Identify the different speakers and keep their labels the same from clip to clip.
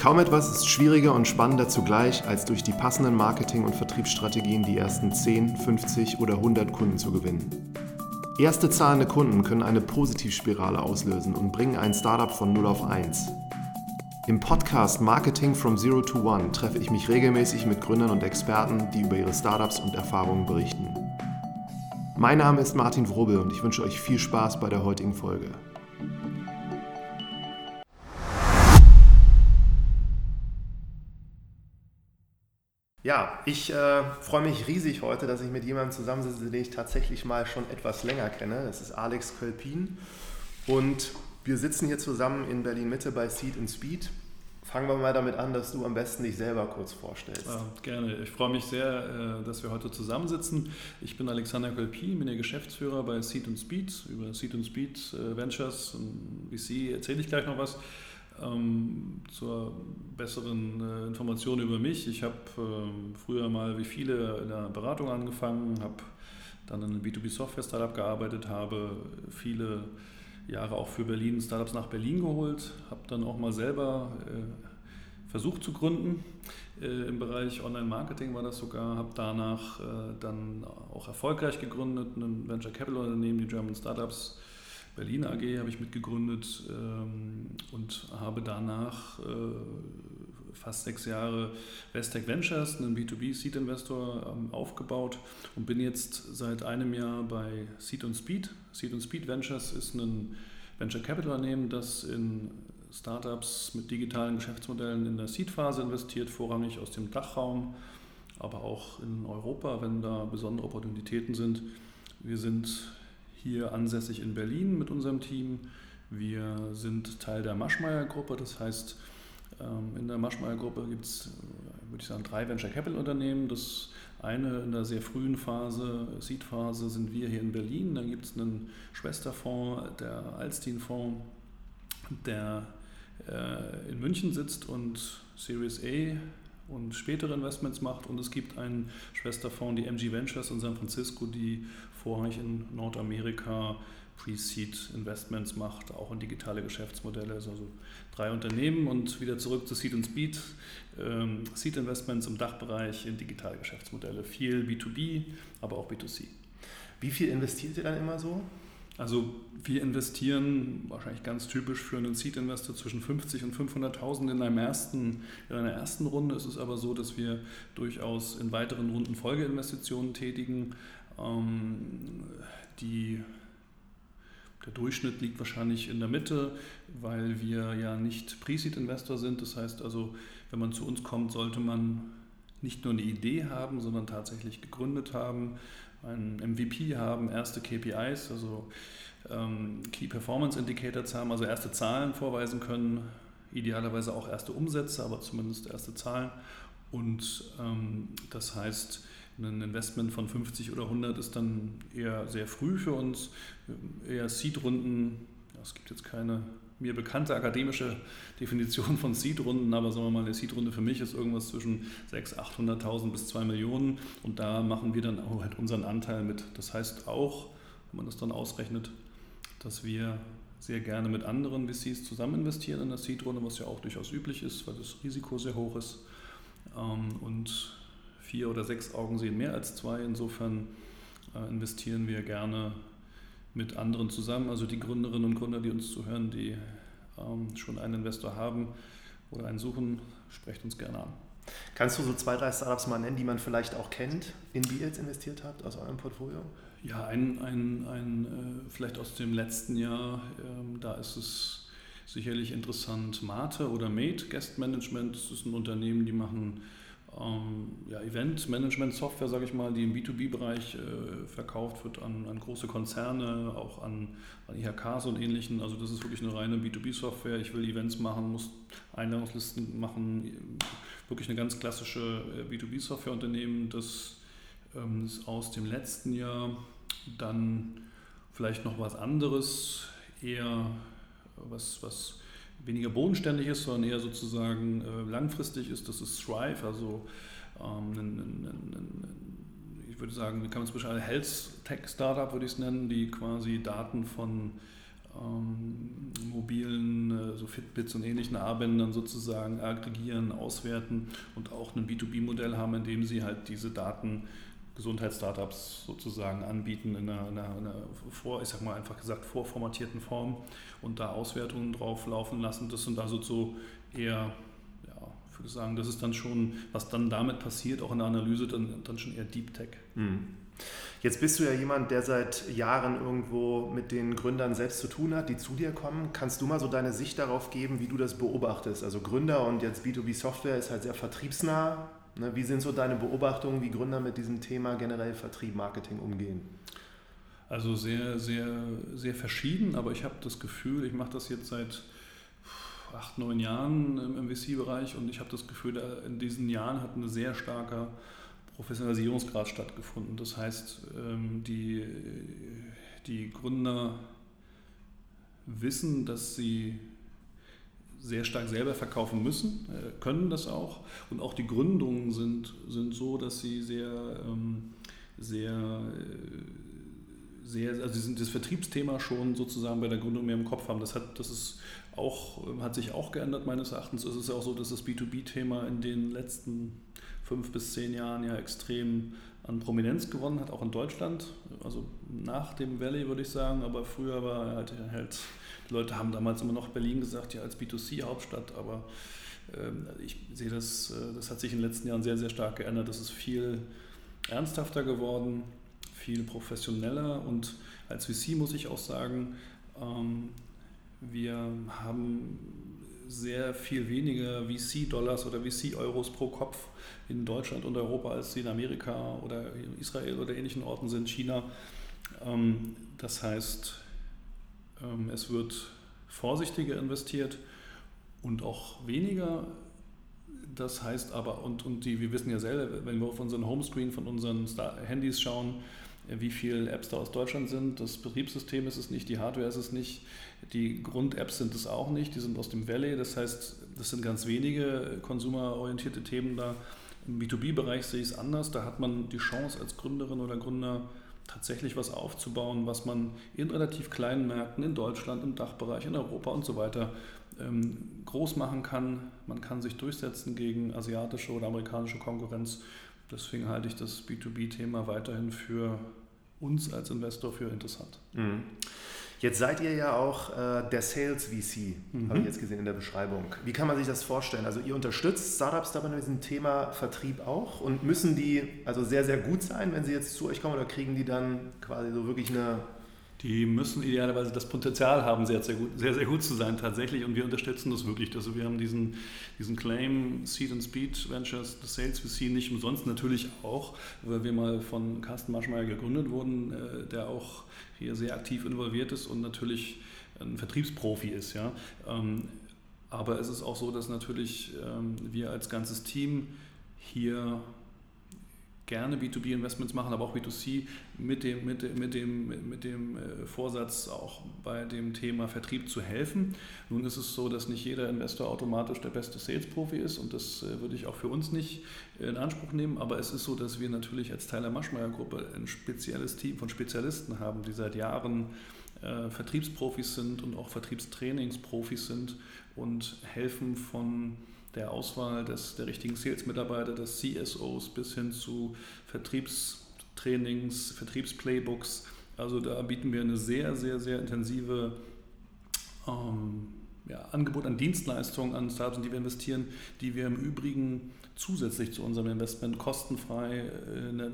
Speaker 1: Kaum etwas ist schwieriger und spannender zugleich, als durch die passenden Marketing- und Vertriebsstrategien die ersten 10, 50 oder 100 Kunden zu gewinnen. Erste zahlende Kunden können eine Positivspirale auslösen und bringen ein Startup von 0 auf 1. Im Podcast Marketing from Zero to One treffe ich mich regelmäßig mit Gründern und Experten, die über ihre Startups und Erfahrungen berichten. Mein Name ist Martin Wrobel und ich wünsche euch viel Spaß bei der heutigen Folge. Ja, ich äh, freue mich riesig heute, dass ich mit jemandem zusammensitze, den ich tatsächlich mal schon etwas länger kenne. Das ist Alex Kölpin und wir sitzen hier zusammen in Berlin Mitte bei Seed and Speed. Fangen wir mal damit an, dass du am besten dich selber kurz vorstellst. Ja,
Speaker 2: gerne. Ich freue mich sehr, äh, dass wir heute zusammensitzen. Ich bin Alexander Kölpin, bin der Geschäftsführer bei Seed Speed. Über Seed Speed äh, Ventures VC erzähle ich gleich noch was. Ähm, zur besseren äh, Information über mich. Ich habe ähm, früher mal wie viele in der Beratung angefangen, habe dann in einem B2B-Software-Startup gearbeitet, habe viele Jahre auch für Berlin Startups nach Berlin geholt, habe dann auch mal selber äh, versucht zu gründen. Äh, Im Bereich Online-Marketing war das sogar, habe danach äh, dann auch erfolgreich gegründet, ein Venture Capital Unternehmen, die German Startups Berlin AG habe ich mitgegründet ähm, und habe danach äh, fast sechs Jahre Westec Ventures, einen B2B Seed Investor, ähm, aufgebaut und bin jetzt seit einem Jahr bei Seed und Speed. Seed und Speed Ventures ist ein Venture Capital Unternehmen, das in Startups mit digitalen Geschäftsmodellen in der Seed-Phase investiert, vorrangig aus dem Dachraum, aber auch in Europa, wenn da besondere Opportunitäten sind. Wir sind hier ansässig in Berlin mit unserem Team. Wir sind Teil der Maschmeyer-Gruppe, das heißt, ähm, in der Maschmeyer-Gruppe gibt es, äh, würde ich sagen, drei Venture Capital Unternehmen. Das eine in der sehr frühen Phase, Seed-Phase, sind wir hier in Berlin. Dann gibt es einen Schwesterfonds, der Alstin-Fonds, der äh, in München sitzt und Series A und spätere Investments macht. Und es gibt einen Schwesterfonds, die MG Ventures in San Francisco, die vorrangig in Nordamerika Pre-Seed Investments macht, auch in digitale Geschäftsmodelle. Also drei Unternehmen und wieder zurück zu Seed und Speed. Ähm, Seed Investments im Dachbereich in digitale Geschäftsmodelle. Viel B2B, aber auch B2C.
Speaker 1: Wie viel investiert ihr dann immer so?
Speaker 2: Also wir investieren wahrscheinlich ganz typisch für einen Seed-Investor zwischen 50 und 500.000 in, einem ersten, in einer ersten Runde. Es ist aber so, dass wir durchaus in weiteren Runden Folgeinvestitionen tätigen. Ähm, die, der Durchschnitt liegt wahrscheinlich in der Mitte, weil wir ja nicht Pre-Seed-Investor sind. Das heißt also, wenn man zu uns kommt, sollte man nicht nur eine Idee haben, sondern tatsächlich gegründet haben, einen MVP haben, erste KPIs, also ähm, Key Performance Indicators haben, also erste Zahlen vorweisen können, idealerweise auch erste Umsätze, aber zumindest erste Zahlen. Und ähm, das heißt, ein Investment von 50 oder 100 ist dann eher sehr früh für uns, eher Seed-Runden. Es gibt jetzt keine mir bekannte akademische Definition von Seed-Runden, aber sagen wir mal, eine Seed-Runde für mich ist irgendwas zwischen 600.000, 800.000 bis 2 Millionen und da machen wir dann auch halt unseren Anteil mit. Das heißt auch, wenn man das dann ausrechnet, dass wir sehr gerne mit anderen VCs zusammen investieren in der Seed-Runde, was ja auch durchaus üblich ist, weil das Risiko sehr hoch ist. Ähm, und vier oder sechs Augen sehen mehr als zwei. Insofern äh, investieren wir gerne mit anderen zusammen. Also die Gründerinnen und Gründer, die uns zuhören, die ähm, schon einen Investor haben oder einen suchen, sprecht uns gerne an.
Speaker 1: Kannst du so zwei, drei Startups mal nennen, die man vielleicht auch kennt, in die ihr jetzt investiert habt aus eurem Portfolio?
Speaker 2: Ja, ein, ein, ein äh, vielleicht aus dem letzten Jahr, ähm, da ist es sicherlich interessant, Mate oder Mate Guest Management, das ist ein Unternehmen, die machen ja, Event-Management-Software, sage ich mal, die im B2B-Bereich äh, verkauft wird an, an, große Konzerne, auch an, an IHKs und ähnlichen. Also das ist wirklich eine reine B2B-Software. Ich will Events machen, muss Einladungslisten machen, wirklich eine ganz klassische äh, B2B-Software-Unternehmen, das ähm, ist aus dem letzten Jahr. Dann vielleicht noch was anderes, eher was, was weniger bodenständig ist, sondern eher sozusagen äh, langfristig ist. Das ist Thrive, also ähm, ein, ein, ein, ich würde sagen, kann man es beschreiben, Health Tech Startup würde ich es nennen, die quasi Daten von ähm, mobilen, äh, so Fitbits und ähnlichen Armbändern sozusagen aggregieren, auswerten und auch ein B2B-Modell haben, in dem sie halt diese Daten Gesundheitsstartups sozusagen anbieten in einer, in einer, in einer, vor, ich sag mal einfach gesagt, vorformatierten Form und da Auswertungen drauf laufen lassen. Das sind also so eher, ja, ich würde sagen, das ist dann schon, was dann damit passiert, auch in der Analyse, dann, dann schon eher Deep Tech. Mhm.
Speaker 1: Jetzt bist du ja jemand, der seit Jahren irgendwo mit den Gründern selbst zu tun hat, die zu dir kommen. Kannst du mal so deine Sicht darauf geben, wie du das beobachtest? Also Gründer und jetzt B2B Software ist halt sehr vertriebsnah. Ne? Wie sind so deine Beobachtungen, wie Gründer mit diesem Thema generell Vertrieb, Marketing umgehen?
Speaker 2: Also sehr, sehr, sehr verschieden, aber ich habe das Gefühl, ich mache das jetzt seit acht, neun Jahren im VC-Bereich und ich habe das Gefühl, in diesen Jahren hat eine sehr starke Professionalisierungsgrad stattgefunden. Das heißt, ähm, die, die Gründer wissen, dass sie sehr stark selber verkaufen müssen, äh, können das auch. Und auch die Gründungen sind, sind so, dass sie sehr, ähm, sehr, äh, sehr, also sie sind das Vertriebsthema schon sozusagen bei der Gründung mehr im Kopf haben. Das hat, das ist auch, hat sich auch geändert meines Erachtens. Es ist ja auch so, dass das B2B-Thema in den letzten fünf bis zehn Jahren ja extrem an Prominenz gewonnen hat, auch in Deutschland. Also nach dem Valley würde ich sagen, aber früher war halt, halt die Leute haben damals immer noch Berlin gesagt, ja als B2C-Hauptstadt, aber äh, ich sehe das, äh, das hat sich in den letzten Jahren sehr, sehr stark geändert. Das ist viel ernsthafter geworden, viel professioneller und als VC muss ich auch sagen, ähm, wir haben sehr viel weniger VC-Dollars oder VC-Euros pro Kopf in Deutschland und Europa, als sie in Amerika oder Israel oder ähnlichen Orten sind, China. Ähm, das heißt, ähm, es wird vorsichtiger investiert und auch weniger. Das heißt aber, und, und die, wir wissen ja selber, wenn wir auf unseren Homescreen von unseren Handys schauen, wie viele Apps da aus Deutschland sind. Das Betriebssystem ist es nicht, die Hardware ist es nicht, die Grund-Apps sind es auch nicht, die sind aus dem Valley. Das heißt, das sind ganz wenige konsumerorientierte Themen da. Im B2B-Bereich sehe ich es anders. Da hat man die Chance als Gründerin oder Gründer tatsächlich was aufzubauen, was man in relativ kleinen Märkten in Deutschland, im Dachbereich, in Europa und so weiter ähm, groß machen kann. Man kann sich durchsetzen gegen asiatische oder amerikanische Konkurrenz. Deswegen halte ich das B2B-Thema weiterhin für uns als Investor für interessant. Mhm.
Speaker 1: Jetzt seid ihr ja auch äh, der Sales VC, mhm. habe ich jetzt gesehen in der Beschreibung. Wie kann man sich das vorstellen? Also ihr unterstützt Startups dabei mit diesem Thema Vertrieb auch und müssen die also sehr, sehr gut sein, wenn sie jetzt zu euch kommen oder kriegen die dann quasi so wirklich eine
Speaker 2: die müssen idealerweise das Potenzial haben, sehr, sehr gut, sehr, sehr gut zu sein tatsächlich und wir unterstützen das wirklich. Also wir haben diesen, diesen Claim Seed and Speed Ventures, the Sales VC nicht umsonst natürlich auch, weil wir mal von Carsten Maschmeyer gegründet wurden, äh, der auch hier sehr aktiv involviert ist und natürlich ein Vertriebsprofi ist. Ja. Ähm, aber es ist auch so, dass natürlich ähm, wir als ganzes Team hier gerne B2B-Investments machen, aber auch B2C mit dem, mit, mit dem, mit dem äh, Vorsatz, auch bei dem Thema Vertrieb zu helfen. Nun ist es so, dass nicht jeder Investor automatisch der beste Sales-Profi ist und das äh, würde ich auch für uns nicht in Anspruch nehmen, aber es ist so, dass wir natürlich als Teil der Maschmeyer-Gruppe ein spezielles Team von Spezialisten haben, die seit Jahren äh, Vertriebsprofis sind und auch Vertriebstrainingsprofis sind und helfen von der Auswahl des, der richtigen Sales-Mitarbeiter, des CSOs bis hin zu Vertriebstrainings, Vertriebsplaybooks. Also da bieten wir eine sehr, sehr, sehr intensive ähm, ja, Angebot an Dienstleistungen an Startups, in die wir investieren, die wir im Übrigen zusätzlich zu unserem Investment kostenfrei in der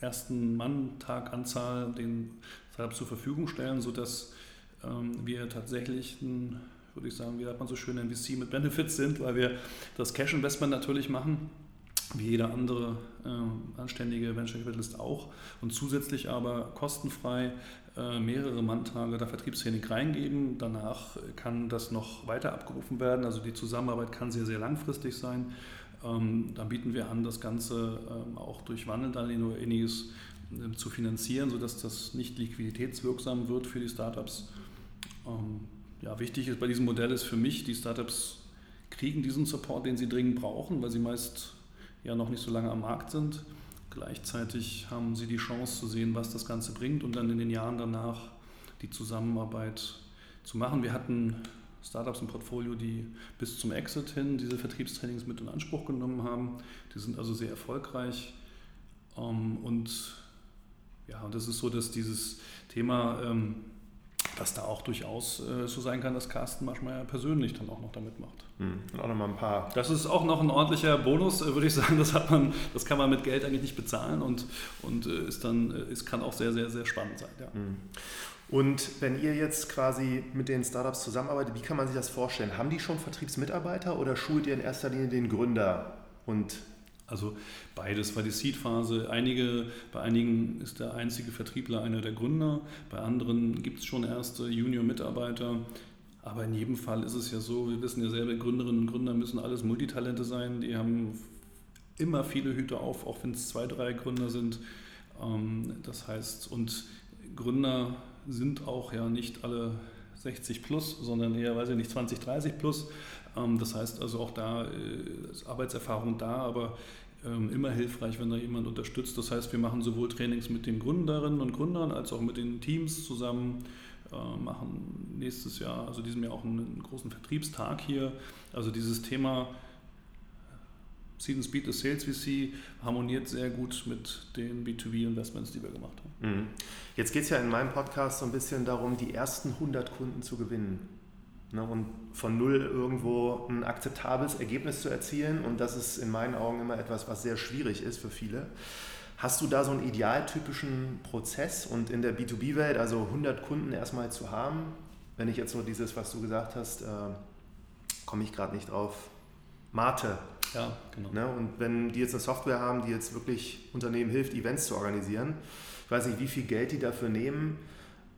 Speaker 2: ersten Mann-Tag-Anzahl den Startups zur Verfügung stellen, sodass ähm, wir tatsächlich ein würde ich sagen, wie sagt man so schön, VC mit Benefits sind, weil wir das Cash-Investment natürlich machen, wie jeder andere äh, anständige Venture Capitalist auch und zusätzlich aber kostenfrei äh, mehrere Manntage der Vertriebstraining reingeben. Danach kann das noch weiter abgerufen werden, also die Zusammenarbeit kann sehr, sehr langfristig sein. Ähm, dann bieten wir an, das Ganze ähm, auch durch Wandeldarlehen oder ähnliches äh, zu finanzieren, sodass das nicht liquiditätswirksam wird für die Startups. Ähm, ja, wichtig ist bei diesem Modell ist für mich, die Startups kriegen diesen Support, den sie dringend brauchen, weil sie meist ja noch nicht so lange am Markt sind. Gleichzeitig haben sie die Chance zu sehen, was das Ganze bringt und dann in den Jahren danach die Zusammenarbeit zu machen. Wir hatten Startups im Portfolio, die bis zum Exit hin diese Vertriebstrainings mit in Anspruch genommen haben. Die sind also sehr erfolgreich. Ähm, und ja, das ist so, dass dieses Thema, dass da auch durchaus äh, so sein kann, dass Carsten Maschmeyer persönlich dann auch noch damit macht.
Speaker 1: Hm, und auch nochmal ein paar.
Speaker 2: Das ist auch noch ein ordentlicher Bonus, äh, würde ich sagen. Das hat man, das kann man mit Geld eigentlich nicht bezahlen und, und äh, ist dann, es kann auch sehr, sehr, sehr spannend sein. Ja.
Speaker 1: Hm. Und wenn ihr jetzt quasi mit den Startups zusammenarbeitet, wie kann man sich das vorstellen? Haben die schon Vertriebsmitarbeiter oder schult ihr in erster Linie den Gründer? Und
Speaker 2: also beides war die Seed-Phase. Einige, bei einigen ist der einzige Vertriebler einer der Gründer, bei anderen gibt es schon erste Junior-Mitarbeiter. Aber in jedem Fall ist es ja so, wir wissen ja selber, Gründerinnen und Gründer müssen alles Multitalente sein. Die haben immer viele Hüte auf, auch wenn es zwei, drei Gründer sind. Ähm, das heißt, und Gründer sind auch ja nicht alle 60 plus, sondern eher, weiß ich nicht, 20, 30 plus. Ähm, das heißt also auch da äh, ist Arbeitserfahrung da, aber ähm, immer hilfreich, wenn da jemand unterstützt. Das heißt, wir machen sowohl Trainings mit den Gründerinnen und Gründern als auch mit den Teams zusammen, äh, machen nächstes Jahr, also diesem Jahr auch einen großen Vertriebstag hier. Also dieses Thema And Speed des Sales VC harmoniert sehr gut mit den B2B-Investments, die wir gemacht haben.
Speaker 1: Mhm. Jetzt geht es ja in meinem Podcast so ein bisschen darum, die ersten 100 Kunden zu gewinnen. Ne, und von null irgendwo ein akzeptables Ergebnis zu erzielen. Und das ist in meinen Augen immer etwas, was sehr schwierig ist für viele. Hast du da so einen idealtypischen Prozess und in der B2B-Welt, also 100 Kunden erstmal zu haben, wenn ich jetzt nur dieses, was du gesagt hast, äh, komme ich gerade nicht drauf, Mate
Speaker 2: ja, genau.
Speaker 1: Ne? Und wenn die jetzt eine Software haben, die jetzt wirklich Unternehmen hilft, Events zu organisieren, ich weiß nicht, wie viel Geld die dafür nehmen,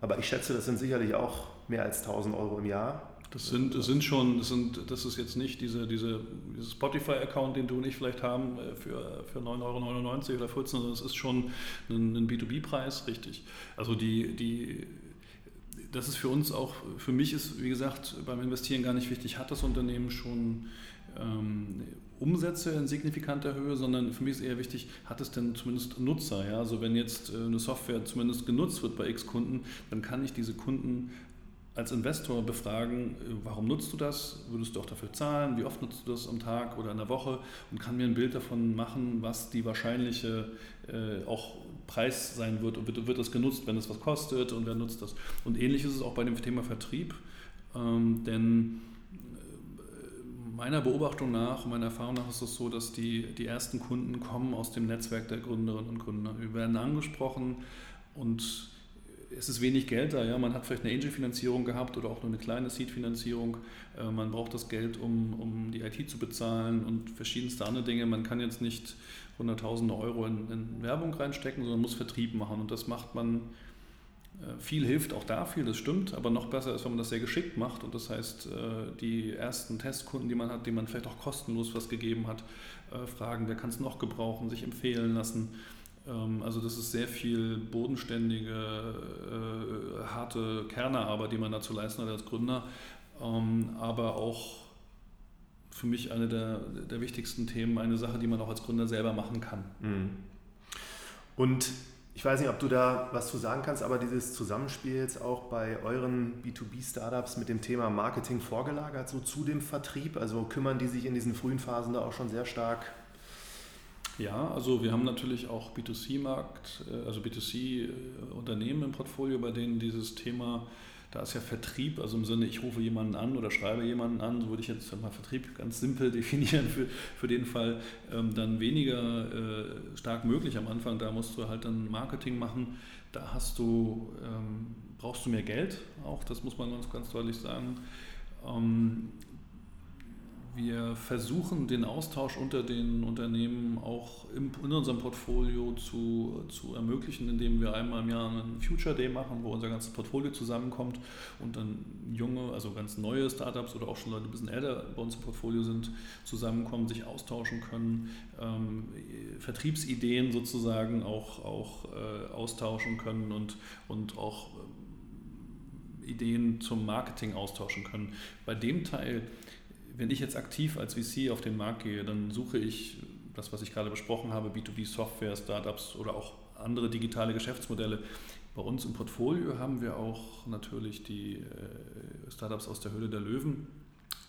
Speaker 1: aber ich schätze, das sind sicherlich auch mehr als 1000 Euro im Jahr.
Speaker 2: Das sind, das sind schon, das, sind, das ist jetzt nicht diese, diese, dieser Spotify-Account, den du und ich vielleicht haben äh, für, für 9,99 Euro oder 14, sondern das ist schon ein, ein B2B-Preis, richtig. Also die, die, das ist für uns auch, für mich ist, wie gesagt, beim Investieren gar nicht wichtig, hat das Unternehmen schon ähm, Umsätze in signifikanter Höhe, sondern für mich ist eher wichtig, hat es denn zumindest Nutzer? Ja? Also wenn jetzt äh, eine Software zumindest genutzt wird bei X Kunden, dann kann ich diese Kunden als Investor befragen, äh, warum nutzt du das? Würdest du auch dafür zahlen? Wie oft nutzt du das am Tag oder in der Woche? Und kann mir ein Bild davon machen, was die wahrscheinliche äh, auch Preis sein wird und wird, wird das genutzt, wenn es was kostet und wer nutzt das? Und ähnlich ist es auch bei dem Thema Vertrieb, ähm, denn meiner Beobachtung nach, meiner Erfahrung nach ist es so, dass die, die ersten Kunden kommen aus dem Netzwerk der Gründerinnen und Gründer. Wir werden angesprochen und es ist wenig Geld da. Ja? Man hat vielleicht eine Angel-Finanzierung gehabt oder auch nur eine kleine Seed-Finanzierung. Äh, man braucht das Geld, um, um die IT zu bezahlen und verschiedenste andere Dinge. Man kann jetzt nicht hunderttausende Euro in, in Werbung reinstecken, sondern muss Vertrieb machen. Und das macht man viel hilft auch da viel, das stimmt, aber noch besser ist, wenn man das sehr geschickt macht und das heißt, äh, die ersten Testkunden, die man hat, die man vielleicht auch kostenlos was gegeben hat, äh, fragen, wer kann es noch gebrauchen, sich empfehlen lassen. Ähm, also das ist sehr viel bodenständige, harte Kernearbeit, die man dazu leisten hat als Gründer, ähm, aber auch für mich eine der, der wichtigsten Themen, eine Sache, die man auch als Gründer selber machen kann. Mhm.
Speaker 1: Und ich weiß nicht, ob du da was zu sagen kannst, aber dieses Zusammenspiel jetzt auch bei euren B2B-Startups mit dem Thema Marketing vorgelagert, so zu dem Vertrieb? Also kümmern die sich in diesen frühen Phasen da auch schon sehr stark?
Speaker 2: Ja, also wir haben natürlich auch B2C-Markt, äh, also B2C-Unternehmen im Portfolio, bei denen dieses Thema da ist ja Vertrieb, also im Sinne, ich rufe jemanden an oder schreibe jemanden an, so würde ich jetzt mal Vertrieb ganz simpel definieren für, für den Fall, ähm, dann weniger äh, stark möglich am Anfang. Da musst du halt dann Marketing machen. Da hast du, ähm, brauchst du mehr Geld auch, das muss man ganz, ganz deutlich sagen. Ähm, wir versuchen den Austausch unter den Unternehmen auch in unserem Portfolio zu, zu ermöglichen, indem wir einmal im Jahr einen Future Day machen, wo unser ganzes Portfolio zusammenkommt und dann junge, also ganz neue Startups oder auch schon Leute, die ein bisschen älter bei uns im Portfolio sind, zusammenkommen, sich austauschen können, ähm, Vertriebsideen sozusagen auch, auch äh, austauschen können und, und auch äh, Ideen zum Marketing austauschen können. Bei dem Teil wenn ich jetzt aktiv als VC auf den Markt gehe, dann suche ich das, was ich gerade besprochen habe, B2B-Software, Startups oder auch andere digitale Geschäftsmodelle, Bei uns im Portfolio haben wir auch natürlich die äh, Startups aus der Höhle der Löwen,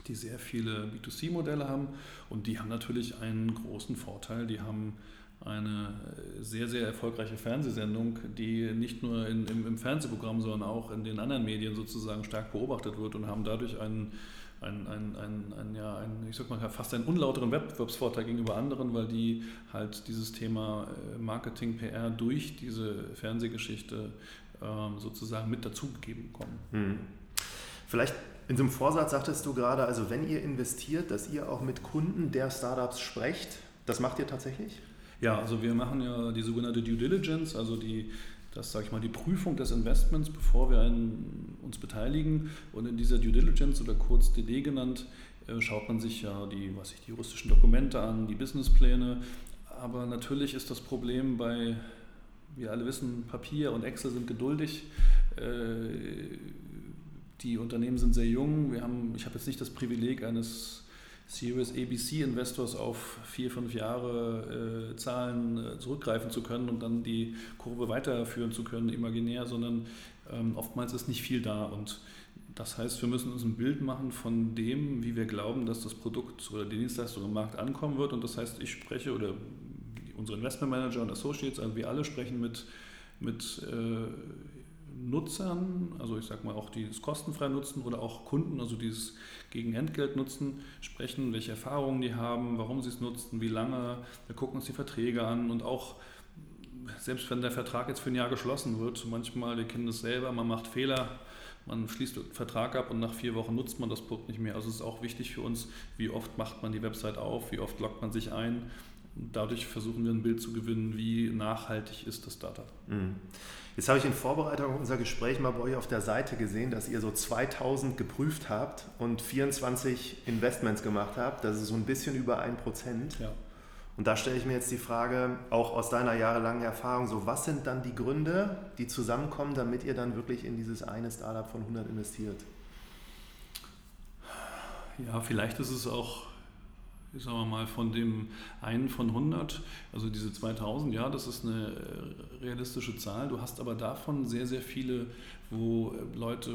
Speaker 2: die sehr viele B2C-Modelle haben und die haben natürlich einen großen Vorteil. Die haben eine sehr, sehr erfolgreiche Fernsehsendung, die nicht nur in, im, im, Fernsehprogramm, sondern auch in den anderen Medien sozusagen stark beobachtet wird und haben dadurch einen, einen, einen, einen, einen ja, einen, ich sag mal, fast einen unlauteren Wettbewerbsvorteil gegenüber anderen, weil die halt dieses Thema äh, Marketing, PR durch diese Fernsehgeschichte ähm, sozusagen mit dazugegeben bekommen. Hm.
Speaker 1: Vielleicht in so einem Vorsatz sagtest du gerade, also wenn ihr investiert, dass ihr auch mit Kunden der Startups sprecht. Das macht ihr tatsächlich?
Speaker 2: Ja, also wir machen ja die sogenannte Due Diligence, also die, das sage ich mal, die Prüfung des Investments, bevor wir einen, uns beteiligen. Und in dieser Due Diligence oder kurz DD genannt, äh, schaut man sich ja die, was ich, die juristischen Dokumente an, die Businesspläne. Aber natürlich ist das Problem bei, wir alle wissen, Papier und Excel sind geduldig. Äh, die Unternehmen sind sehr jung. Wir haben, ich habe jetzt nicht das Privileg eines Series ABC Investors auf vier, fünf Jahre äh, Zahlen äh, zurückgreifen zu können und dann die Kurve weiterführen zu können, imaginär, sondern ähm, oftmals ist nicht viel da. Und das heißt, wir müssen uns ein Bild machen von dem, wie wir glauben, dass das Produkt oder die Dienstleistung im Markt ankommen wird. Und das heißt, ich spreche oder unsere Investmentmanager und Associates, also wir alle sprechen mit, mit äh, Nutzern, also ich sage mal auch die es kostenfrei nutzen oder auch Kunden, also die es gegen Entgelt nutzen, sprechen, welche Erfahrungen die haben, warum sie es nutzen, wie lange. Wir gucken uns die Verträge an und auch selbst wenn der Vertrag jetzt für ein Jahr geschlossen wird, manchmal, wir kennen das selber, man macht Fehler, man schließt den Vertrag ab und nach vier Wochen nutzt man das Produkt nicht mehr. Also es ist auch wichtig für uns, wie oft macht man die Website auf, wie oft loggt man sich ein. Und dadurch versuchen wir ein Bild zu gewinnen, wie nachhaltig ist das Startup. Mhm.
Speaker 1: Jetzt habe ich in Vorbereitung auf unser Gespräch mal bei euch auf der Seite gesehen, dass ihr so 2000 geprüft habt und 24 Investments gemacht habt. Das ist so ein bisschen über ein Prozent. Ja. Und da stelle ich mir jetzt die Frage, auch aus deiner jahrelangen Erfahrung, so was sind dann die Gründe, die zusammenkommen, damit ihr dann wirklich in dieses eine Startup von 100 investiert?
Speaker 2: Ja, vielleicht ist es auch sagen wir mal, von dem einen von 100, also diese 2000, ja, das ist eine äh, realistische Zahl. Du hast aber davon sehr, sehr viele wo Leute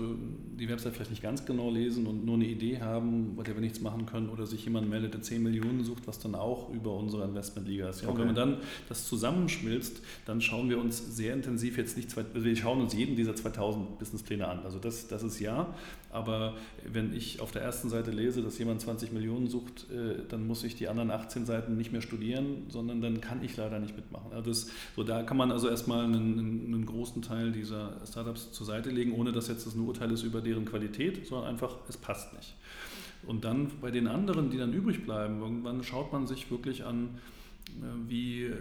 Speaker 2: die Website vielleicht nicht ganz genau lesen und nur eine Idee haben, bei der wir nichts machen können, oder sich jemand meldet, der 10 Millionen sucht, was dann auch über unsere Investmentliga ist. Ja, okay. Und wenn man dann das zusammenschmilzt, dann schauen wir uns sehr intensiv jetzt nicht, also wir schauen uns jeden dieser 2000 Businesspläne an. Also das, das ist ja, aber wenn ich auf der ersten Seite lese, dass jemand 20 Millionen sucht, äh, dann muss ich die anderen 18 Seiten nicht mehr studieren, sondern dann kann ich leider nicht mitmachen. Also das, so da kann man also erstmal einen, einen großen Teil dieser Startups zur Seite Seite legen, ohne dass jetzt das ein Urteil ist über deren Qualität, sondern einfach, es passt nicht. Und dann bei den anderen, die dann übrig bleiben, irgendwann schaut man sich wirklich an, äh, wie äh,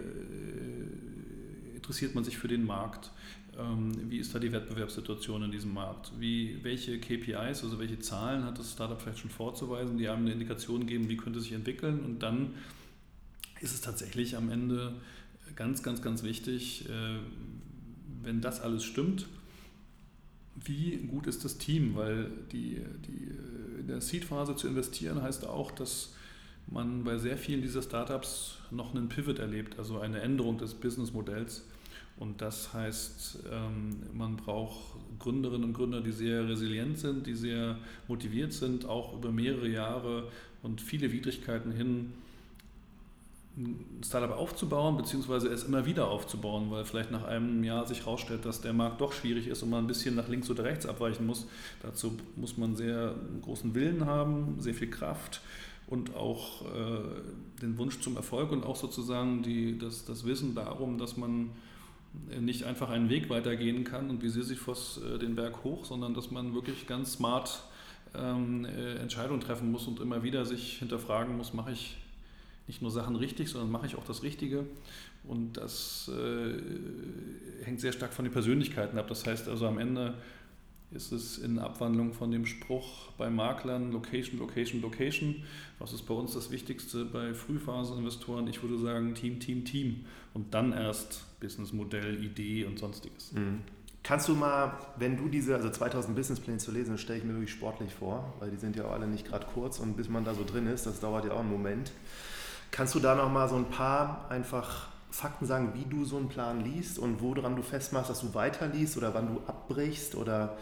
Speaker 2: interessiert man sich für den Markt, ähm, wie ist da die Wettbewerbssituation in diesem Markt, wie, welche KPIs, also welche Zahlen hat das Startup vielleicht schon vorzuweisen, die einem eine Indikation geben, wie könnte es sich entwickeln? Und dann ist es tatsächlich am Ende ganz, ganz, ganz wichtig, äh, wenn das alles stimmt, wie gut ist das Team, weil die, die, in der Seed-Phase zu investieren heißt auch, dass man bei sehr vielen dieser Startups noch einen Pivot erlebt, also eine Änderung des Businessmodells. Und das heißt, ähm, man braucht Gründerinnen und Gründer, die sehr resilient sind, die sehr motiviert sind, auch über mehrere Jahre und viele Widrigkeiten hin ein Startup aufzubauen, beziehungsweise es immer wieder aufzubauen, weil vielleicht nach einem Jahr sich herausstellt, dass der Markt doch schwierig ist und man ein bisschen nach links oder rechts abweichen muss. Dazu muss man sehr großen Willen haben, sehr viel Kraft und auch äh, den Wunsch zum Erfolg und auch sozusagen die, das, das Wissen darum, dass man nicht einfach einen Weg weitergehen kann und wie Sisyphos äh, den Berg hoch, sondern dass man wirklich ganz smart ähm, äh, Entscheidungen treffen muss und immer wieder sich hinterfragen muss, mache ich nicht nur Sachen richtig, sondern mache ich auch das Richtige. Und das äh, hängt sehr stark von den Persönlichkeiten ab. Das heißt also am Ende ist es in Abwandlung von dem Spruch bei Maklern Location, Location, Location. Was ist bei uns das Wichtigste bei Frühphaseninvestoren? Ich würde sagen Team, Team, Team und dann erst Businessmodell, Idee und sonstiges. Mhm.
Speaker 1: Kannst du mal, wenn du diese, also 2000 Businesspläne zu lesen, stelle ich mir wirklich sportlich vor, weil die sind ja auch alle nicht gerade kurz und bis man da so drin ist, das dauert ja auch einen Moment. Kannst du da noch mal so ein paar einfach Fakten sagen, wie du so einen Plan liest und woran du festmachst, dass du weiterliest oder wann du abbrichst? Oder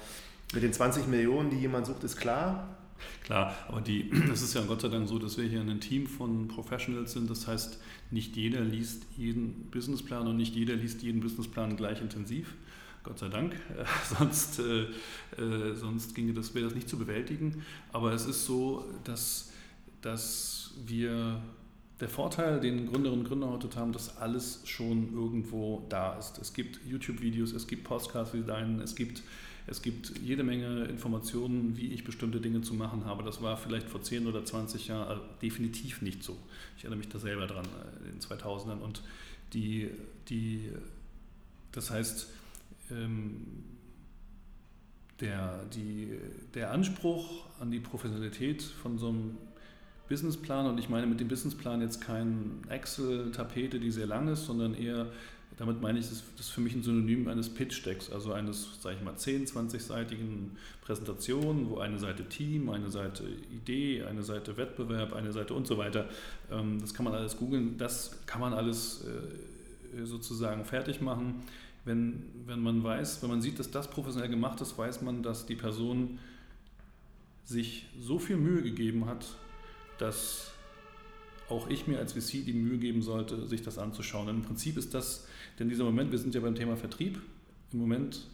Speaker 1: mit den 20 Millionen, die jemand sucht, ist klar?
Speaker 2: Klar, aber die, es ist ja Gott sei Dank so, dass wir hier ein Team von Professionals sind. Das heißt, nicht jeder liest jeden Businessplan und nicht jeder liest jeden Businessplan gleich intensiv. Gott sei Dank, äh, sonst, äh, äh, sonst ginge das, wäre das nicht zu bewältigen. Aber es ist so, dass, dass wir der Vorteil, den Gründerinnen und Gründer heute haben, dass alles schon irgendwo da ist. Es gibt YouTube-Videos, es gibt Podcasts wie deinen, es gibt es gibt jede Menge Informationen, wie ich bestimmte Dinge zu machen habe. Das war vielleicht vor 10 oder 20 Jahren also definitiv nicht so. Ich erinnere mich da selber dran, äh, in den 2000ern. Und die, die, das heißt, ähm, der, die, der Anspruch an die Professionalität von so einem Businessplan, und ich meine mit dem Businessplan jetzt kein Excel-Tapete, die sehr lang ist, sondern eher damit meine ich, das ist für mich ein Synonym eines Pitch-Decks, also eines, sage ich mal, 10-, 20-seitigen Präsentationen, wo eine Seite Team, eine Seite Idee, eine Seite Wettbewerb, eine Seite und so weiter, ähm, das kann man alles googeln, das kann man alles äh, sozusagen fertig machen. Wenn, wenn man weiß, wenn man sieht, dass das professionell gemacht ist, weiß man, dass die Person sich so viel Mühe gegeben hat, dass auch ich mir als VC die Mühe geben sollte, sich das anzuschauen. Und Im Prinzip ist das denn dieser Moment, wir sind ja beim Thema Vertrieb. Im Moment,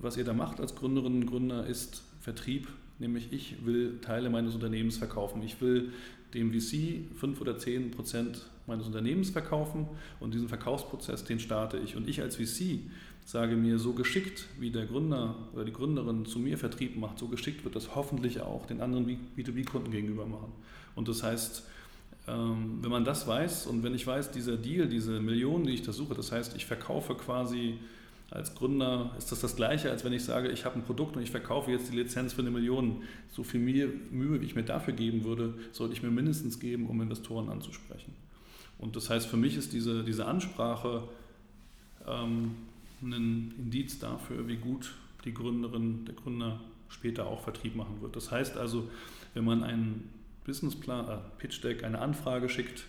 Speaker 2: was ihr da macht als Gründerinnen und Gründer, ist Vertrieb. Nämlich ich will Teile meines Unternehmens verkaufen. Ich will dem VC 5 oder 10 Prozent meines Unternehmens verkaufen und diesen Verkaufsprozess, den starte ich. Und ich als VC sage mir, so geschickt wie der Gründer oder die Gründerin zu mir Vertrieb macht, so geschickt wird das hoffentlich auch den anderen B2B-Kunden gegenüber machen. Und das heißt, ähm, wenn man das weiß und wenn ich weiß, dieser Deal, diese Millionen, die ich da suche, das heißt, ich verkaufe quasi als Gründer, ist das das Gleiche, als wenn ich sage, ich habe ein Produkt und ich verkaufe jetzt die Lizenz für eine Million. So viel Mühe, wie ich mir dafür geben würde, sollte ich mir mindestens geben, um Investoren anzusprechen. Und das heißt, für mich ist diese, diese Ansprache ähm, ein Indiz dafür, wie gut die Gründerin, der Gründer später auch Vertrieb machen wird. Das heißt also, wenn man einen Businessplan, äh, Pitch Deck eine Anfrage schickt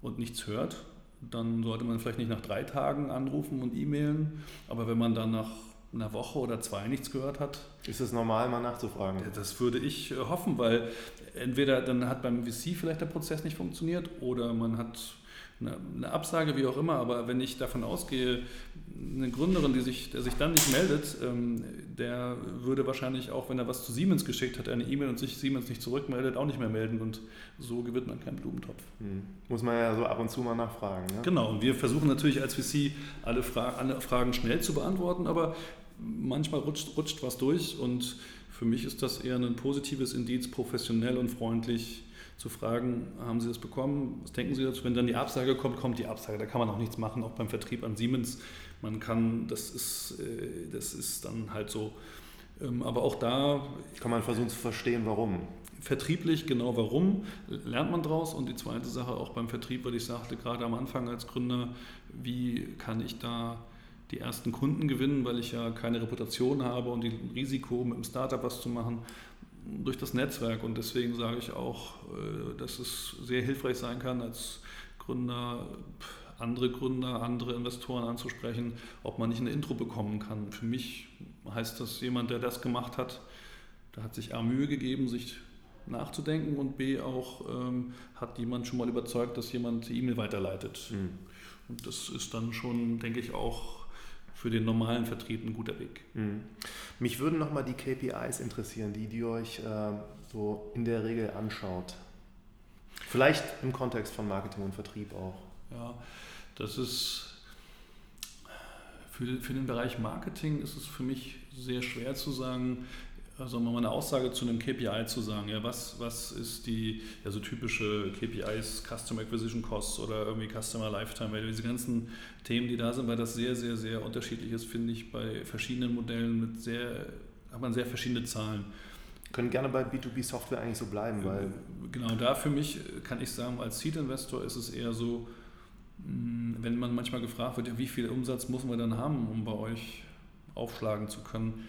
Speaker 2: und nichts hört, dann sollte man vielleicht nicht nach drei Tagen anrufen und e-mailen, aber wenn man dann nach einer Woche oder zwei nichts gehört hat.
Speaker 1: Ist es normal, mal nachzufragen?
Speaker 2: Das würde ich äh, hoffen, weil entweder dann hat beim VC vielleicht der Prozess nicht funktioniert oder man hat eine, Absage, wie auch immer, aber wenn ich davon ausgehe, eine Gründerin, die sich, der sich dann nicht meldet, ähm, der würde wahrscheinlich auch, wenn er was zu Siemens geschickt hat, eine E-Mail und sich Siemens nicht zurückmeldet, auch nicht mehr melden und so gewinnt man keinen Blumentopf.
Speaker 1: Hm. Muss man ja so ab und zu mal nachfragen. Ne?
Speaker 2: Genau, und wir versuchen natürlich als VC alle, Fra alle Fragen schnell zu beantworten, aber manchmal rutscht, rutscht was durch und für mich ist das eher ein positives Indiz, professionell und freundlich zu fragen, haben Sie das bekommen? Was denken Sie dazu? Wenn dann die Absage kommt, kommt die Absage. Da kann man auch nichts machen, auch beim Vertrieb an Siemens. Man kann, das ist, äh, das ist dann halt so. Ähm, aber auch da.
Speaker 1: Kann man versuchen zu verstehen, warum.
Speaker 2: Vertrieblich, genau warum, lernt man draus. Und die zweite Sache auch beim Vertrieb, weil ich sagte gerade am Anfang als Gründer, wie kann ich da die ersten Kunden gewinnen, weil ich ja keine Reputation habe und die Risiko, mit dem Startup was zu machen, durch das Netzwerk. Und deswegen sage ich auch, äh, dass es sehr hilfreich sein kann, als Gründer andere Gründer, andere Investoren anzusprechen, ob man nicht eine Intro bekommen kann. Für mich heißt das, jemand, der das gemacht hat, der hat sich A Mühe gegeben, sich nachzudenken und B auch ähm, hat jemand schon mal überzeugt, dass jemand die E-Mail weiterleitet. Mhm. Und das ist dann schon, denke ich, auch für den normalen Vertrieb ein guter Weg. Mhm.
Speaker 1: Mich würden nochmal die KPIs interessieren, die, die euch äh, so in der Regel anschaut. Vielleicht im Kontext von Marketing und Vertrieb auch.
Speaker 2: Ja, das ist für, für den Bereich Marketing ist es für mich sehr schwer zu sagen, also mal eine Aussage zu einem KPI zu sagen. Ja, was, was ist die ja, so typische KPIs, Customer Acquisition Costs oder irgendwie Customer Lifetime Value, diese ganzen Themen, die da sind, weil das sehr, sehr, sehr unterschiedlich ist, finde ich, bei verschiedenen Modellen mit sehr, hat man sehr verschiedene Zahlen.
Speaker 1: Können gerne bei B2B-Software eigentlich so bleiben, weil.
Speaker 2: Genau, da für mich kann ich sagen, als Seed-Investor ist es eher so, hm, wenn man manchmal gefragt wird, wie viel Umsatz muss man dann haben, um bei euch aufschlagen zu können,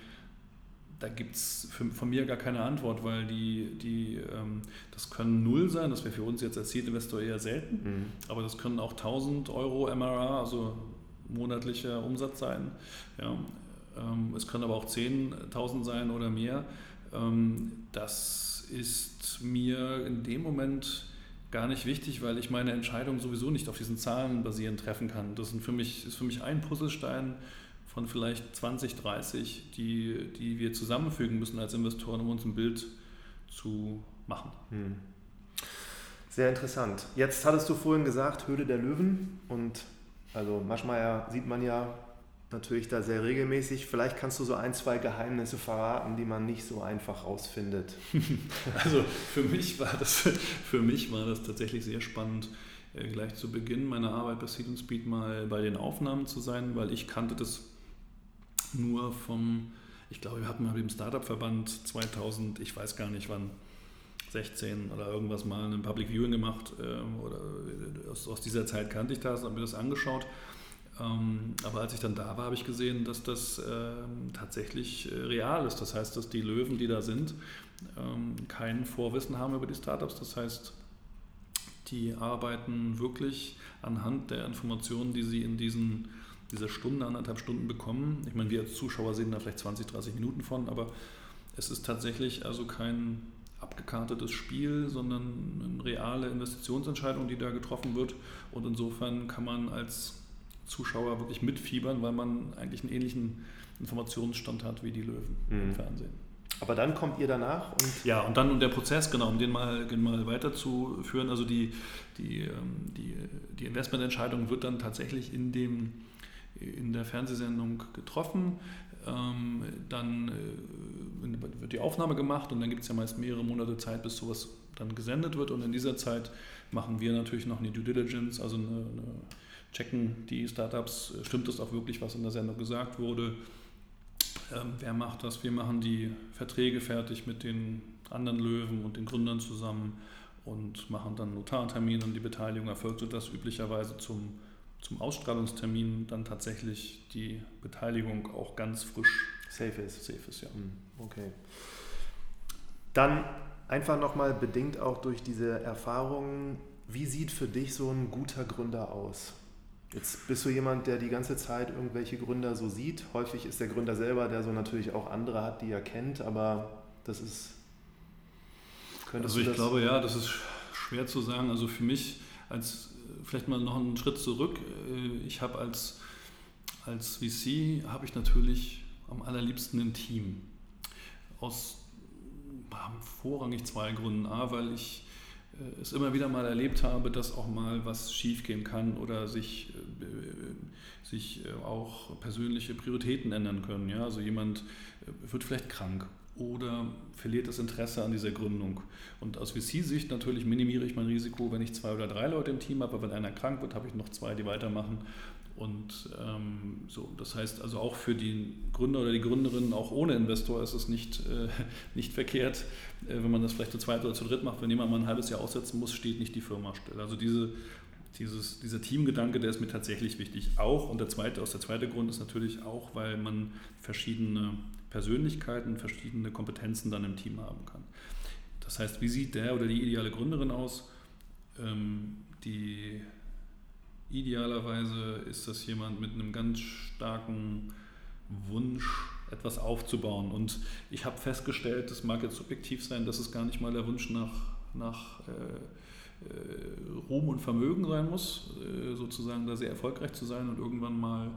Speaker 2: da gibt es von mir gar keine Antwort, weil die, die, ähm, das können null sein, das wäre für uns jetzt als Seed-Investor eher selten, mhm. aber das können auch 1000 Euro MRA, also monatlicher Umsatz sein. Ja. Ähm, es können aber auch 10.000 sein oder mehr. Ähm, das ist mir in dem Moment gar nicht wichtig, weil ich meine Entscheidung sowieso nicht auf diesen Zahlen basierend treffen kann. Das für mich, ist für mich ein Puzzlestein von vielleicht 20, 30, die, die wir zusammenfügen müssen als Investoren, um uns ein Bild zu machen. Hm.
Speaker 1: Sehr interessant. Jetzt hattest du vorhin gesagt, Höhle der Löwen und also Maschmeyer sieht man ja natürlich da sehr regelmäßig. Vielleicht kannst du so ein, zwei Geheimnisse verraten, die man nicht so einfach rausfindet.
Speaker 2: also für mich war das, für mich war das tatsächlich sehr spannend, äh, gleich zu Beginn meiner Arbeit bei Seed Speed mal bei den Aufnahmen zu sein, weil ich kannte das nur vom, ich glaube, wir hatten mal dem Startup-Verband 2000, ich weiß gar nicht wann, 16 oder irgendwas mal ein Public Viewing gemacht ähm, oder äh, aus, aus, dieser Zeit kannte ich das, habe mir das angeschaut. Ähm, aber als ich dann da war, habe ich gesehen, dass das ähm, tatsächlich äh, real ist. Das heißt, dass die Löwen, die da sind, ähm, kein Vorwissen haben über die Startups. Das heißt, die arbeiten wirklich anhand der Informationen, die sie in diesen dieser Stunde, anderthalb Stunden bekommen. Ich meine, wir als Zuschauer sehen da vielleicht 20, 30 Minuten von, aber es ist tatsächlich also kein abgekartetes Spiel, sondern eine reale Investitionsentscheidung, die da getroffen wird. Und insofern kann man als Zuschauer wirklich mitfiebern, weil man eigentlich einen ähnlichen Informationsstand hat wie die Löwen mhm. im Fernsehen.
Speaker 1: Aber dann kommt ihr danach
Speaker 2: und. Ja, und dann und der Prozess, genau, um den mal, den mal weiterzuführen. Also die, die, ähm, die, die Investmententscheidung wird dann tatsächlich in dem in der Fernsehsendung getroffen. Ähm, dann äh, wird die Aufnahme gemacht und dann gibt es ja meist mehrere Monate Zeit, bis sowas dann gesendet wird. Und in dieser Zeit machen wir natürlich noch eine Due Diligence, also eine, eine checken die Startups, stimmt das auch wirklich, was in der Sendung gesagt wurde. Ähm, wer macht das? Wir machen die Verträge fertig mit den anderen Löwen und den Gründern zusammen und machen dann Notartermin und die Beteiligung erfolgt so, dass üblicherweise zum zum Ausstrahlungstermin dann tatsächlich die Beteiligung auch ganz frisch
Speaker 1: safe ist.
Speaker 2: Safe ist, ja. Hm,
Speaker 1: okay. Dann einfach nochmal bedingt auch durch diese Erfahrungen, wie sieht für dich so ein guter Gründer aus? Jetzt bist du jemand, der die ganze Zeit irgendwelche Gründer so sieht. Häufig ist der Gründer selber, der so natürlich auch andere hat, die er kennt, aber das ist.
Speaker 2: Also ich glaube ja, das ist schwer zu sagen. Also für mich als vielleicht mal noch einen Schritt zurück. Äh, ich habe als, als VC habe ich natürlich am allerliebsten ein Team. Aus vorrangig zwei Gründen. A, weil ich äh, es immer wieder mal erlebt habe, dass auch mal was schiefgehen kann oder sich, äh, sich auch persönliche Prioritäten ändern können. Ja? Also jemand wird vielleicht krank oder verliert das Interesse an dieser Gründung. Und aus VC-Sicht natürlich minimiere ich mein Risiko, wenn ich zwei oder drei Leute im Team habe, aber wenn einer krank wird, habe ich noch zwei, die weitermachen. Und ähm, so, das heißt also auch für die Gründer oder die Gründerin, auch ohne Investor, ist es nicht, äh, nicht verkehrt, äh, wenn man das vielleicht zu zweit oder zu dritt macht. Wenn jemand mal ein halbes Jahr aussetzen muss, steht nicht die Firma still. Also diese, dieses, dieser Teamgedanke, der ist mir tatsächlich wichtig. Auch, und der zweite, aus der zweite Grund ist natürlich auch, weil man verschiedene Persönlichkeiten, verschiedene Kompetenzen dann im Team haben kann. Das heißt, wie sieht der oder die ideale Gründerin aus? Ähm, die idealerweise ist das jemand mit einem ganz starken Wunsch, etwas aufzubauen. Und ich habe festgestellt, das mag jetzt subjektiv sein, dass es gar nicht mal der Wunsch nach, nach äh, äh, Ruhm und Vermögen sein muss, äh, sozusagen da sehr erfolgreich zu sein und irgendwann mal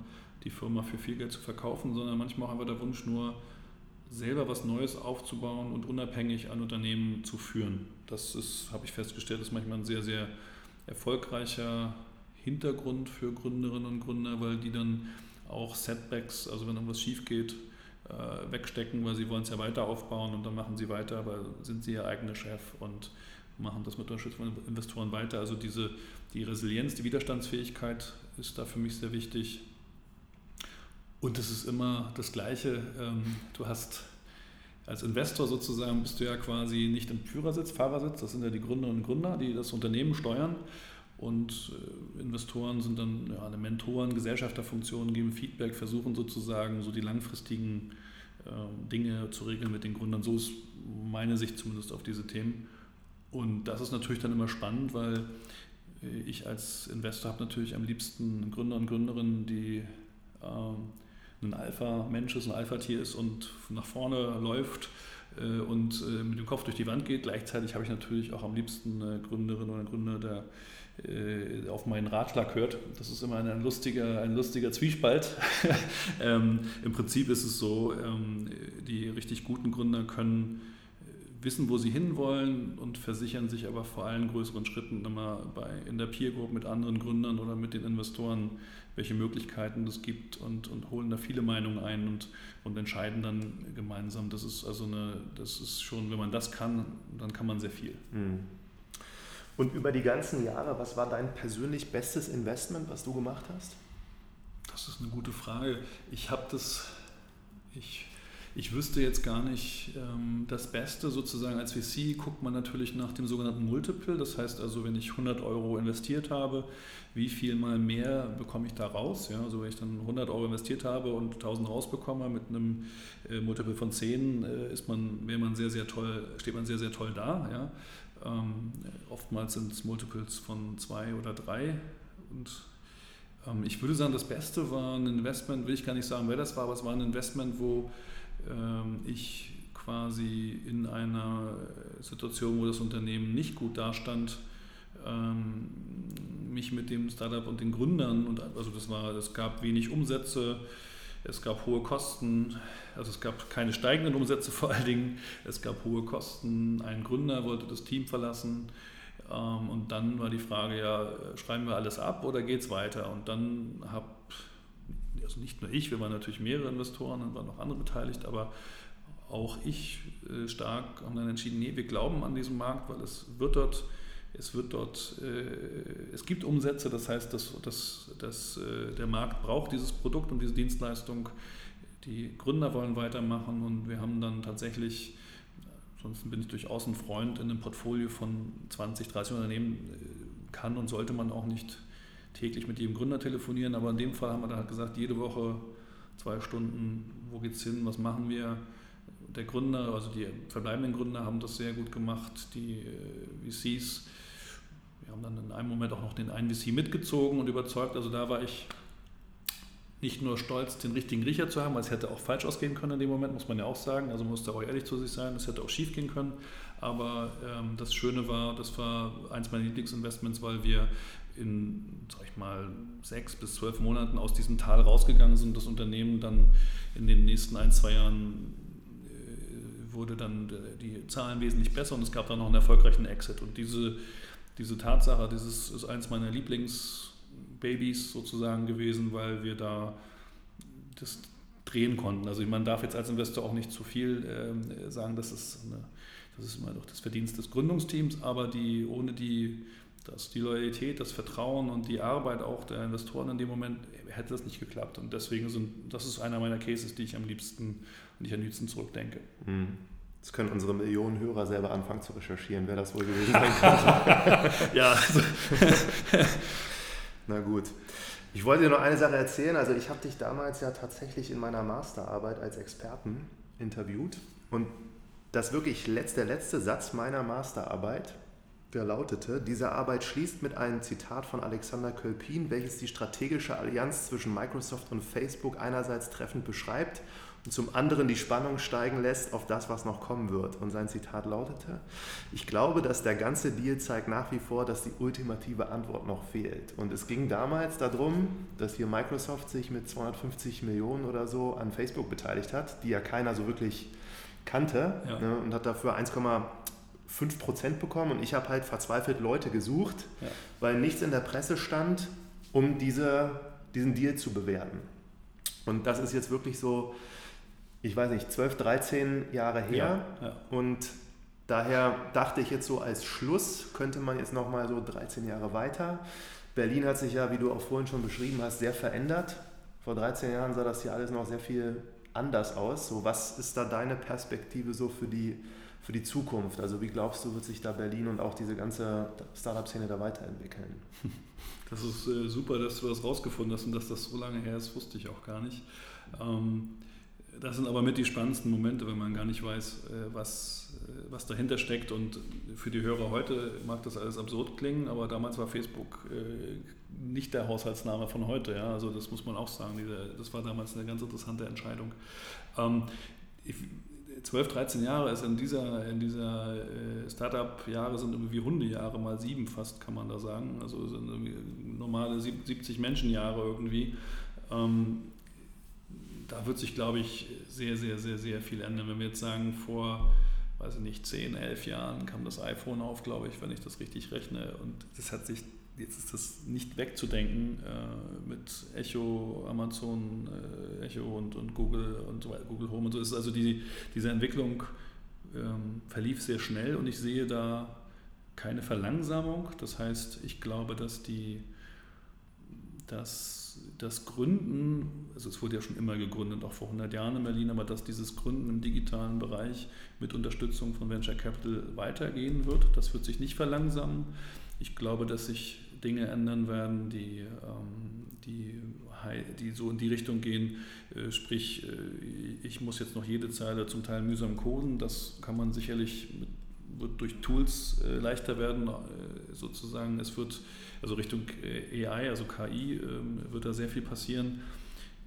Speaker 2: die Firma für viel Geld zu verkaufen, sondern manchmal auch einfach der Wunsch nur, selber was Neues aufzubauen und unabhängig ein Unternehmen zu führen. Das ist, habe ich festgestellt, ist manchmal ein sehr, sehr erfolgreicher Hintergrund für Gründerinnen und Gründer, weil die dann auch Setbacks, also wenn irgendwas schief geht, äh, wegstecken, weil sie wollen es ja weiter aufbauen und dann machen sie weiter, aber sind sie ihr eigener Chef und machen das mit Unterstützung von Investoren weiter. Also diese, die Resilienz, die Widerstandsfähigkeit ist da für mich sehr wichtig. Und es ist immer das Gleiche. Ähm, du hast als Investor sozusagen bist du ja quasi nicht im Führersitz, Fahrersitz, das sind ja die Gründerinnen und Gründer, die das Unternehmen steuern. Und äh, Investoren sind dann ja, eine Mentoren, Gesellschafterfunktion, geben Feedback, versuchen sozusagen so die langfristigen ähm, Dinge zu regeln mit den Gründern. So ist meine Sicht zumindest auf diese Themen. Und das ist natürlich dann immer spannend, weil äh, ich als Investor habe natürlich am liebsten Gründer und Gründerinnen, die ähm, ein Alpha-Mensch ist, ein Alpha-Tier ist und nach vorne läuft äh, und äh, mit dem Kopf durch die Wand geht. Gleichzeitig habe ich natürlich auch am liebsten eine Gründerin oder Gründer, der äh, auf meinen Ratschlag hört. Das ist immer ein lustiger, ein lustiger Zwiespalt. ähm, Im Prinzip ist es so, ähm, die richtig guten Gründer können wissen, wo sie hinwollen und versichern sich aber vor allen größeren Schritten immer bei, in der Peer Group mit anderen Gründern oder mit den Investoren, welche Möglichkeiten es gibt und, und holen da viele Meinungen ein und, und entscheiden dann gemeinsam. Das ist also eine, das ist schon, wenn man das kann, dann kann man sehr viel. Mhm.
Speaker 1: Und über die ganzen Jahre, was war dein persönlich bestes Investment, was du gemacht hast?
Speaker 2: Das ist eine gute Frage. Ich habe das, ich, ich wüsste jetzt gar nicht ähm, das Beste sozusagen als VC guckt man natürlich nach dem sogenannten Multiple. Das heißt also, wenn ich 100 Euro investiert habe, wie viel mal mehr bekomme ich da raus? Ja, also wenn ich dann 100 Euro investiert habe und 1000 rausbekomme mit einem äh, Multiple von 10, äh, ist man, wäre man sehr, sehr toll, steht man sehr, sehr toll da. Ja. Ähm, oftmals sind es Multiples von zwei oder drei. Ähm, ich würde sagen, das Beste war ein Investment, will ich gar nicht sagen, wer das war, aber es war ein Investment, wo ich quasi in einer Situation, wo das Unternehmen nicht gut dastand, ähm, mich mit dem Startup und den Gründern und also das war, es gab wenig Umsätze, es gab hohe Kosten, also es gab keine steigenden Umsätze vor allen Dingen, es gab hohe Kosten, ein Gründer wollte das Team verlassen ähm, und dann war die Frage, ja, schreiben wir alles ab oder geht es weiter? Und dann habe, also nicht nur ich, wir waren natürlich mehrere Investoren, dann waren noch andere beteiligt, aber auch ich äh, stark haben dann entschieden, nee, wir glauben an diesen Markt, weil es wird dort es wird dort, äh, es gibt Umsätze, das heißt, dass, dass, dass äh, der Markt braucht dieses Produkt und diese Dienstleistung. Die Gründer wollen weitermachen und wir haben dann tatsächlich, ansonsten bin ich durchaus ein Freund, in einem Portfolio von 20, 30 Unternehmen kann und sollte man auch nicht täglich mit jedem Gründer telefonieren, aber in dem Fall haben wir dann halt gesagt, jede Woche zwei Stunden, wo geht es hin, was machen wir, der Gründer, also die verbleibenden Gründer haben das sehr gut gemacht, die VCs wir haben dann in einem Moment auch noch den einen VC mitgezogen und überzeugt. Also da war ich nicht nur stolz, den richtigen Riecher zu haben, weil es hätte auch falsch ausgehen können in dem Moment, muss man ja auch sagen. Also man muss da auch ehrlich zu sich sein, es hätte auch schief gehen können. Aber ähm, das Schöne war, das war eins meiner Lieblingsinvestments, weil wir in, sag ich mal, sechs bis zwölf Monaten aus diesem Tal rausgegangen sind. Das Unternehmen dann in den nächsten ein, zwei Jahren äh, wurde dann die Zahlen wesentlich besser und es gab dann noch einen erfolgreichen Exit. Und diese diese Tatsache, ist, ist eins meiner Lieblingsbabys sozusagen gewesen, weil wir da das drehen konnten. Also man darf jetzt als Investor auch nicht zu viel äh, sagen, das ist, eine, das ist immer doch das Verdienst des Gründungsteams, aber die, ohne die, das, die Loyalität, das Vertrauen und die Arbeit auch der Investoren in dem Moment hätte das nicht geklappt. Und deswegen sind, das ist einer meiner Cases, die ich am liebsten und ich am liebsten zurückdenke. Mhm.
Speaker 1: Jetzt können unsere Millionen Hörer selber anfangen zu recherchieren, wer das wohl gewesen sein könnte. ja. Also. Na gut. Ich wollte dir noch eine Sache erzählen. Also ich habe dich damals ja tatsächlich in meiner Masterarbeit als Experten interviewt. Und das wirklich letzte, der letzte Satz meiner Masterarbeit, der lautete: Diese Arbeit schließt mit einem Zitat von Alexander Kölpin, welches die strategische Allianz zwischen Microsoft und Facebook einerseits treffend beschreibt und zum anderen die Spannung steigen lässt auf das, was noch kommen wird. Und sein Zitat lautete, ich glaube, dass der ganze Deal zeigt nach wie vor, dass die ultimative Antwort noch fehlt. Und es ging damals darum, dass hier Microsoft sich mit 250 Millionen oder so an Facebook beteiligt hat, die ja keiner so wirklich kannte ja. ne, und hat dafür 1, 5% bekommen und ich habe halt verzweifelt Leute gesucht, ja. weil nichts in der Presse stand, um diese, diesen Deal zu bewerten. Und das ist jetzt wirklich so, ich weiß nicht, 12, 13 Jahre her. Ja, ja. Und daher dachte ich jetzt so als Schluss könnte man jetzt nochmal so 13 Jahre weiter. Berlin hat sich ja, wie du auch vorhin schon beschrieben hast, sehr verändert. Vor 13 Jahren sah das hier alles noch sehr viel anders aus. So, was ist da deine Perspektive so für die für die Zukunft? Also wie glaubst du, wird sich da Berlin und auch diese ganze Startup-Szene da weiterentwickeln?
Speaker 2: Das ist äh, super, dass du das rausgefunden hast und dass das so lange her ist, wusste ich auch gar nicht. Ähm, das sind aber mit die spannendsten Momente, wenn man gar nicht weiß, äh, was, äh, was dahinter steckt. Und für die Hörer heute mag das alles absurd klingen, aber damals war Facebook äh, nicht der Haushaltsname von heute. Ja? Also das muss man auch sagen. Das war damals eine ganz interessante Entscheidung. Ähm, 12, 13 Jahre ist in dieser, in dieser Startup-Jahre sind irgendwie Hundejahre, mal sieben fast, kann man da sagen. Also sind normale 70 Menschenjahre irgendwie. Ähm, da wird sich, glaube ich, sehr, sehr, sehr, sehr viel ändern. Wenn wir jetzt sagen, vor, weiß ich nicht, 10, 11 Jahren kam das iPhone auf, glaube ich, wenn ich das richtig rechne. Und das hat sich, jetzt ist das nicht wegzudenken äh, mit Echo, Amazon, äh, Echo und, und Google und so weiter, Google Home und so. ist also die, diese Entwicklung ähm, verlief sehr schnell und ich sehe da keine Verlangsamung. Das heißt, ich glaube, dass die, dass das Gründen, also es wurde ja schon immer gegründet, auch vor 100 Jahren in Berlin, aber dass dieses Gründen im digitalen Bereich mit Unterstützung von Venture Capital weitergehen wird, das wird sich nicht verlangsamen. Ich glaube, dass sich Dinge ändern werden, die, ähm, die, die so in die Richtung gehen, äh, sprich, äh, ich muss jetzt noch jede Zeile zum Teil mühsam coden, das kann man sicherlich mit, wird durch Tools äh, leichter werden, sozusagen, es wird also Richtung äh, AI, also KI, ähm, wird da sehr viel passieren.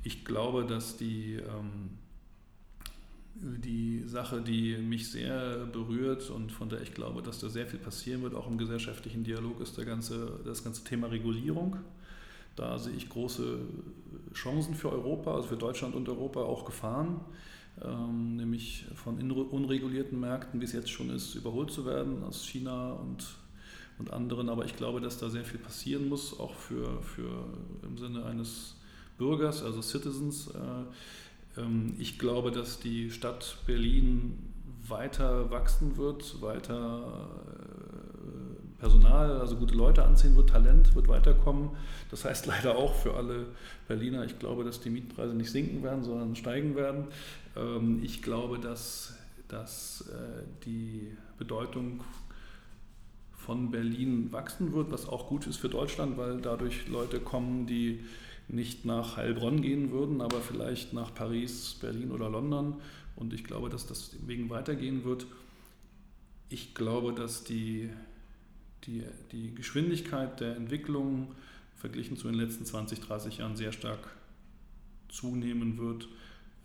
Speaker 2: Ich glaube, dass die, ähm, die Sache, die mich sehr berührt und von der ich glaube, dass da sehr viel passieren wird, auch im gesellschaftlichen Dialog, ist der ganze, das ganze Thema Regulierung. Da sehe ich große Chancen für Europa, also für Deutschland und Europa, auch Gefahren, ähm, nämlich von unregulierten Märkten, wie es jetzt schon ist, überholt zu werden aus China und und anderen. Aber ich glaube, dass da sehr viel passieren muss, auch für, für im Sinne eines Bürgers, also Citizens. Äh, ähm, ich glaube, dass die Stadt Berlin weiter wachsen wird, weiter äh, Personal, also gute Leute anziehen wird, Talent wird weiterkommen. Das heißt leider auch für alle Berliner, ich glaube, dass die Mietpreise nicht sinken werden, sondern steigen werden. Ähm, ich glaube, dass, dass äh, die Bedeutung von Berlin wachsen wird, was auch gut ist für Deutschland, weil dadurch Leute kommen, die nicht nach Heilbronn gehen würden, aber vielleicht nach Paris, Berlin oder London. Und ich glaube, dass das wegen weitergehen wird. Ich glaube, dass die, die, die Geschwindigkeit der Entwicklung verglichen zu den letzten 20, 30 Jahren sehr stark zunehmen wird,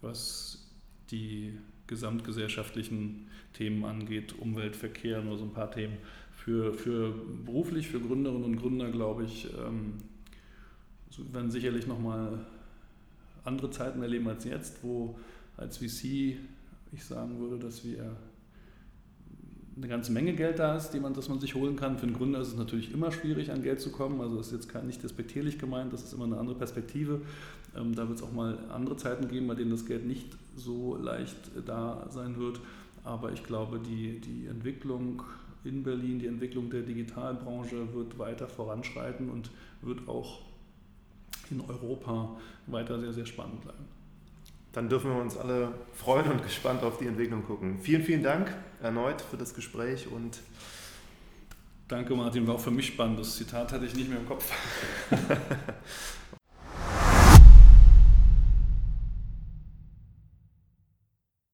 Speaker 2: was die gesamtgesellschaftlichen Themen angeht, Umwelt, Verkehr, nur so ein paar Themen für, für beruflich, für Gründerinnen und Gründer, glaube ich, ähm, werden sicherlich nochmal andere Zeiten erleben als jetzt, wo als VC ich sagen würde, dass wir eine ganze Menge Geld da ist, die man, das man sich holen kann. Für einen Gründer ist es natürlich immer schwierig, an Geld zu kommen. Also das ist jetzt nicht despektierlich gemeint, das ist immer eine andere Perspektive. Ähm, da wird es auch mal andere Zeiten geben, bei denen das Geld nicht so leicht da sein wird. Aber ich glaube, die, die Entwicklung in Berlin. Die Entwicklung der Digitalbranche wird weiter voranschreiten und wird auch in Europa weiter sehr, sehr spannend bleiben.
Speaker 1: Dann dürfen wir uns alle freuen und gespannt auf die Entwicklung gucken. Vielen, vielen Dank erneut für das Gespräch und
Speaker 2: Danke Martin, war auch für mich spannend. Das Zitat hatte ich nicht mehr im Kopf.